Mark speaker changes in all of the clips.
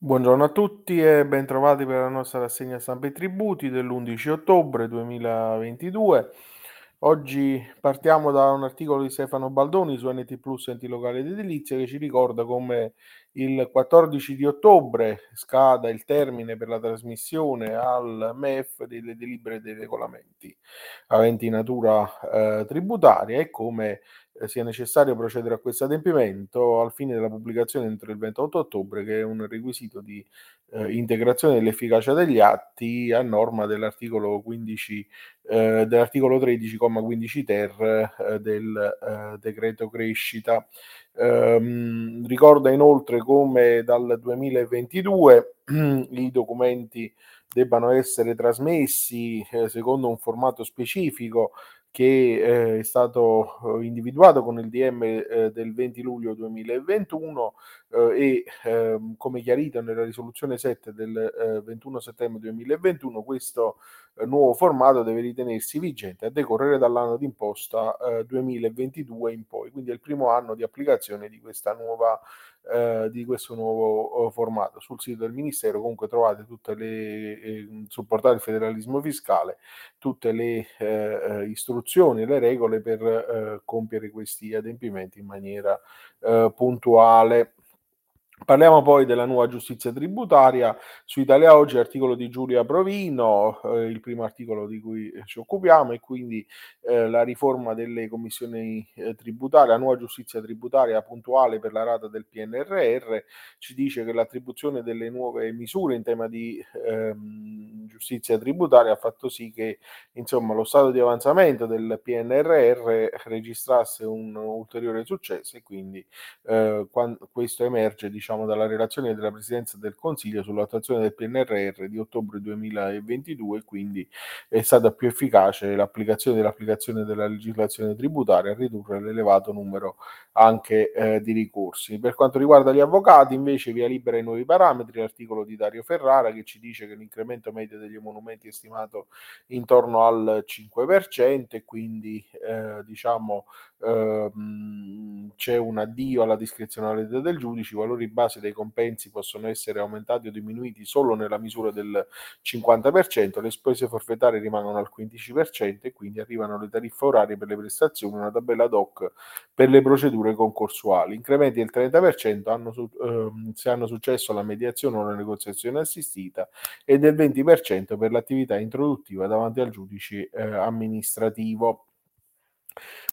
Speaker 1: Buongiorno a tutti e bentrovati per la nostra rassegna stampa e tributi dell'11 ottobre 2022. Oggi partiamo da un articolo di Stefano Baldoni su NT Plus Enti Locali ed Edilizia che ci ricorda come il 14 di ottobre scada il termine per la trasmissione al MEF delle delibere dei regolamenti aventi natura eh, tributaria e come sia necessario procedere a questo adempimento al fine della pubblicazione entro il 28 ottobre, che è un requisito di eh, integrazione dell'efficacia degli atti a norma dell'articolo 15 eh, dell'articolo 13,15 ter eh, del eh, decreto crescita. Ehm, ricorda inoltre come dal 2022 i documenti debbano essere trasmessi eh, secondo un formato specifico che eh, è stato eh, individuato con il DM eh, del 20 luglio 2021 eh, e ehm, come chiarito nella risoluzione 7 del 21 settembre 2021 questo nuovo formato deve ritenersi vigente a decorrere dall'anno d'imposta 2022 in poi, quindi è il primo anno di applicazione di questa nuova eh, di questo nuovo uh, formato. Sul sito del Ministero comunque trovate tutte le, eh, sul portale del federalismo fiscale, tutte le eh, istruzioni e le regole per eh, compiere questi adempimenti in maniera eh, puntuale. Parliamo poi della nuova giustizia tributaria. Su Italia Oggi, articolo di Giulia Provino, eh, il primo articolo di cui ci occupiamo, e quindi eh, la riforma delle commissioni eh, tributarie, la nuova giustizia tributaria puntuale per la rata del PNRR, ci dice che l'attribuzione delle nuove misure in tema di ehm, giustizia tributaria ha fatto sì che insomma, lo stato di avanzamento del PNRR registrasse un ulteriore successo e quindi eh, questo emerge diciamo, diciamo, dalla relazione della Presidenza del Consiglio sull'attuazione del PNRR di ottobre 2022, quindi è stata più efficace l'applicazione dell'applicazione della legislazione tributaria a ridurre l'elevato numero anche eh, di ricorsi. Per quanto riguarda gli avvocati, invece, via libera i nuovi parametri, l'articolo di Dario Ferrara che ci dice che l'incremento medio degli emolumenti è stimato intorno al 5% e quindi eh, diciamo ehm, c'è un addio alla discrezionalità del giudice, i valori base dei compensi possono essere aumentati o diminuiti solo nella misura del 50%, le spese forfettarie rimangono al 15% e quindi arrivano le tariffe orarie per le prestazioni, una tabella ad hoc per le procedure concorsuali. Incrementi del 30% hanno, ehm, se hanno successo la mediazione o la negoziazione assistita e del 20% per l'attività introduttiva davanti al giudice eh, amministrativo.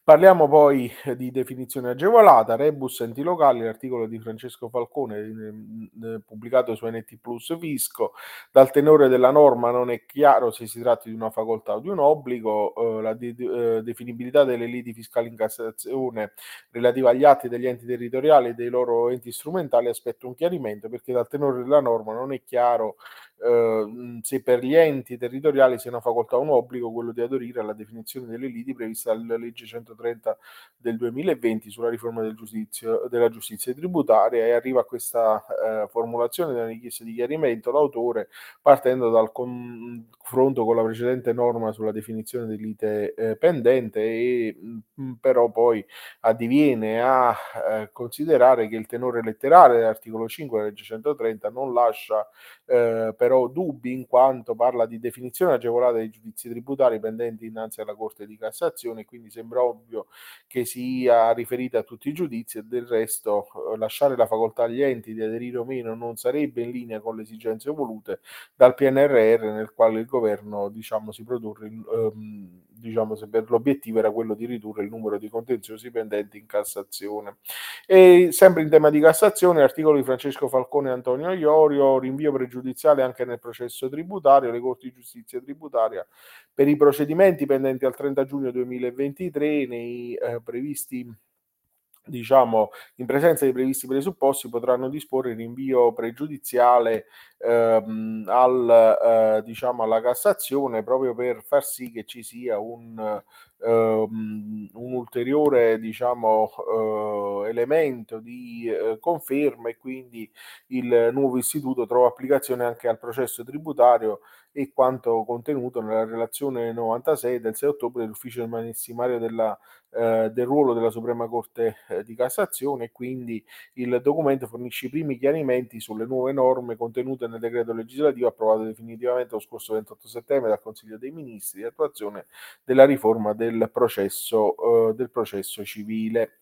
Speaker 1: Parliamo poi eh, di definizione agevolata, rebus enti locali, l'articolo di Francesco Falcone eh, pubblicato su NT Plus Fisco, dal tenore della norma non è chiaro se si tratti di una facoltà o di un obbligo, eh, la de- eh, definibilità delle liti fiscali in Cassazione relativa agli atti degli enti territoriali e dei loro enti strumentali aspetta un chiarimento perché dal tenore della norma non è chiaro se per gli enti territoriali sia una facoltà o un obbligo quello di aderire alla definizione delle liti prevista dalla legge 130 del 2020 sulla riforma del giustizio, della giustizia tributaria e arriva a questa eh, formulazione della richiesta di chiarimento. L'autore partendo dal confronto con la precedente norma sulla definizione dell'ite eh, pendente e mh, mm, però poi addiviene a eh, considerare che il tenore letterale dell'articolo 5 della legge 130 non lascia eh, però dubbi in quanto parla di definizione agevolata dei giudizi tributari pendenti innanzi alla Corte di Cassazione, quindi sembra ovvio che sia riferita a tutti i giudizi e del resto eh, lasciare la facoltà agli enti di aderire o meno non sarebbe in linea con le esigenze volute dal PNRR nel quale il governo diciamo si produrre ehm, diciamo se per l'obiettivo era quello di ridurre il numero di contenziosi pendenti in Cassazione. E sempre in tema di Cassazione, articolo di Francesco Falcone e Antonio Iorio, rinvio pregiudiziale anche nel processo tributario, le Corti di Giustizia tributaria per i procedimenti pendenti al 30 giugno 2023 nei eh, previsti diciamo, in presenza dei previsti presupposti, potranno disporre il rinvio pregiudiziale ehm, al, eh, diciamo, alla Cassazione proprio per far sì che ci sia un ehm, un ulteriore diciamo, eh, elemento di eh, conferma e quindi il nuovo istituto trova applicazione anche al processo tributario e quanto contenuto nella relazione 96 del 6 ottobre dell'ufficio massimario della, eh, del ruolo della Suprema Corte eh, di Cassazione quindi il documento fornisce i primi chiarimenti sulle nuove norme contenute nel decreto legislativo approvato definitivamente lo scorso 28 settembre dal Consiglio dei Ministri di attuazione della riforma del processo, eh, del processo civile.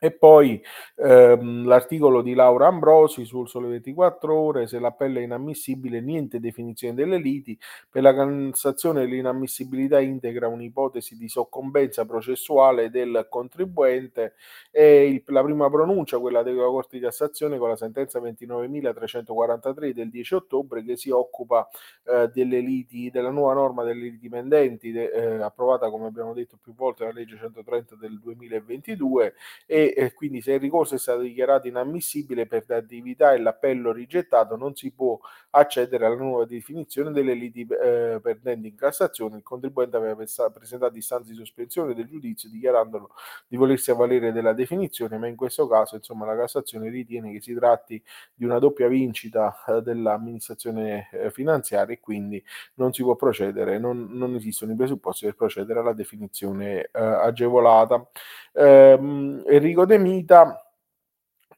Speaker 1: E poi ehm, l'articolo di Laura Ambrosi sul Sole 24 Ore, se l'appello è inammissibile, niente definizione delle liti, per la Cassazione l'inammissibilità integra un'ipotesi di soccombenza processuale del contribuente e il, la prima pronuncia, quella della Corte di Cassazione con la sentenza 29.343 del 10 ottobre che si occupa eh, delle liti, della nuova norma delle liti pendenti de, eh, approvata come abbiamo detto più volte la legge 130 del 2022 e e quindi se il ricorso è stato dichiarato inammissibile per l'attività e l'appello rigettato non si può accedere alla nuova definizione delle liti eh, pendenti in Cassazione. Il contribuente aveva presentato istanze di sospensione del giudizio dichiarandolo di volersi avvalere della definizione, ma in questo caso insomma, la Cassazione ritiene che si tratti di una doppia vincita eh, dell'amministrazione eh, finanziaria e quindi non si può procedere, non, non esistono i presupposti per procedere alla definizione eh, agevolata. Ehm, Enrico De Mita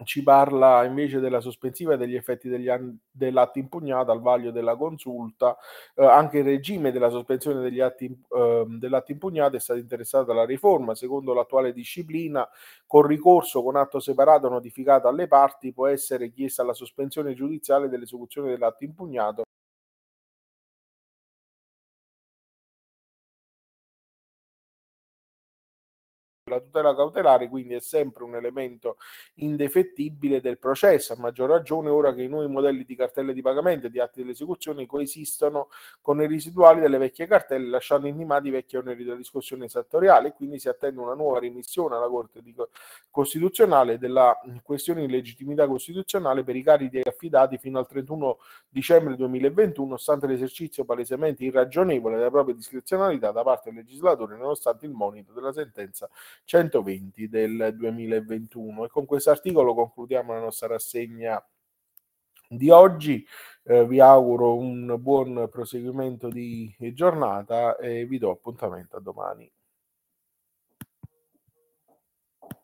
Speaker 1: ci parla invece della sospensiva degli effetti degli an- dell'atto impugnato al vaglio della consulta. Eh, anche il regime della sospensione degli atti, eh, dell'atto impugnato è stato interessato dalla riforma. Secondo l'attuale disciplina, con ricorso con atto separato notificato alle parti può essere chiesta la sospensione giudiziale dell'esecuzione dell'atto impugnato la tutela cautelare quindi è sempre un elemento indefettibile del processo, a maggior ragione ora che i nuovi modelli di cartelle di pagamento e di atti dell'esecuzione coesistono con i residuali delle vecchie cartelle, lasciando intimati i vecchi oneri della discussione settoriale e quindi si attende una nuova remissione alla Corte Costituzionale della questione di legittimità costituzionale per i carichi affidati fino al 31 dicembre 2021, stante l'esercizio palesemente irragionevole della propria discrezionalità da parte del legislatore, nonostante il monito della sentenza 120 del 2021. E con questo articolo concludiamo la nostra rassegna di oggi. Eh, vi auguro un buon proseguimento di giornata e vi do appuntamento a domani.